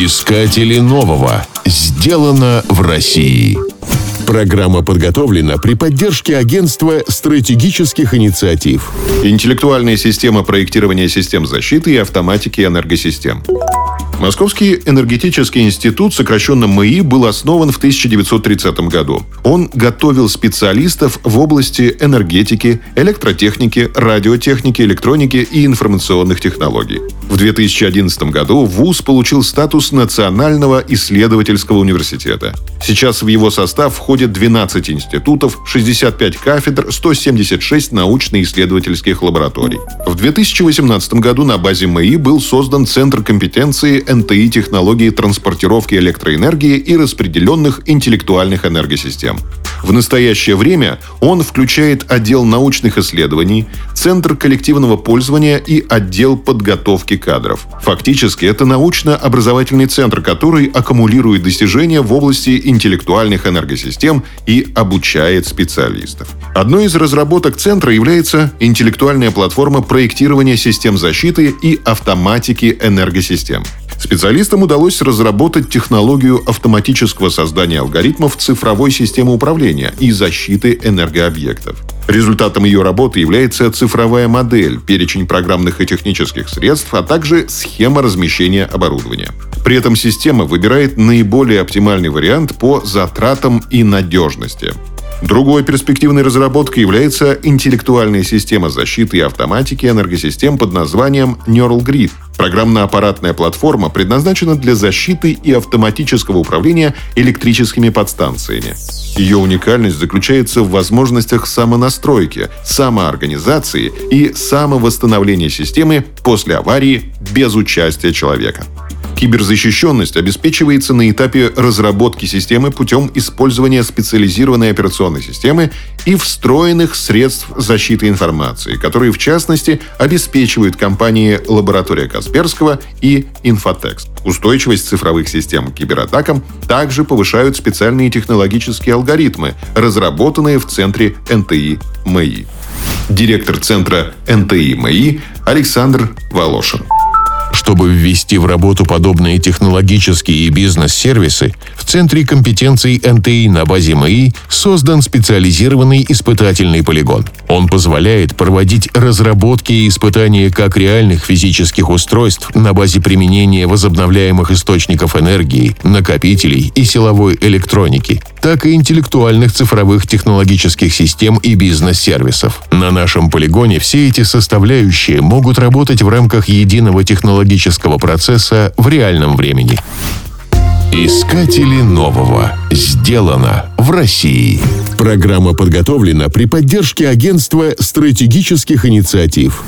Искатели нового. Сделано в России. Программа подготовлена при поддержке Агентства стратегических инициатив. Интеллектуальная система проектирования систем защиты и автоматики энергосистем. Московский энергетический институт, сокращенно МИИ, был основан в 1930 году. Он готовил специалистов в области энергетики, электротехники, радиотехники, электроники и информационных технологий. В 2011 году ВУЗ получил статус Национального исследовательского университета. Сейчас в его состав входят 12 институтов, 65 кафедр, 176 научно-исследовательских лабораторий. В 2018 году на базе МИИ был создан Центр компетенции НТИ технологии транспортировки электроэнергии и распределенных интеллектуальных энергосистем. В настоящее время он включает отдел научных исследований, Центр коллективного пользования и отдел подготовки кадров. Фактически это научно-образовательный центр, который аккумулирует достижения в области интеллектуальных энергосистем и обучает специалистов. Одной из разработок центра является интеллектуальная платформа проектирования систем защиты и автоматики энергосистем. Специалистам удалось разработать технологию автоматического создания алгоритмов цифровой системы управления и защиты энергообъектов. Результатом ее работы является цифровая модель, перечень программных и технических средств, а также схема размещения оборудования. При этом система выбирает наиболее оптимальный вариант по затратам и надежности. Другой перспективной разработкой является интеллектуальная система защиты и автоматики энергосистем под названием Neural Grid. Программно-аппаратная платформа предназначена для защиты и автоматического управления электрическими подстанциями. Ее уникальность заключается в возможностях самонастройки, самоорганизации и самовосстановления системы после аварии без участия человека. Киберзащищенность обеспечивается на этапе разработки системы путем использования специализированной операционной системы и встроенных средств защиты информации, которые, в частности, обеспечивают компании «Лаборатория Касперского» и «Инфотекст». Устойчивость цифровых систем к кибератакам также повышают специальные технологические алгоритмы, разработанные в центре НТИ МИ. Директор центра НТИ МИ Александр Волошин. Чтобы ввести в работу подобные технологические и бизнес-сервисы, в Центре компетенций НТИ на базе МИ создан специализированный испытательный полигон. Он позволяет проводить разработки и испытания как реальных физических устройств на базе применения возобновляемых источников энергии, накопителей и силовой электроники, так и интеллектуальных цифровых технологических систем и бизнес-сервисов. На нашем полигоне все эти составляющие могут работать в рамках единого технологического процесса в реальном времени. Искатели нового. Сделано в России. Программа подготовлена при поддержке Агентства стратегических инициатив.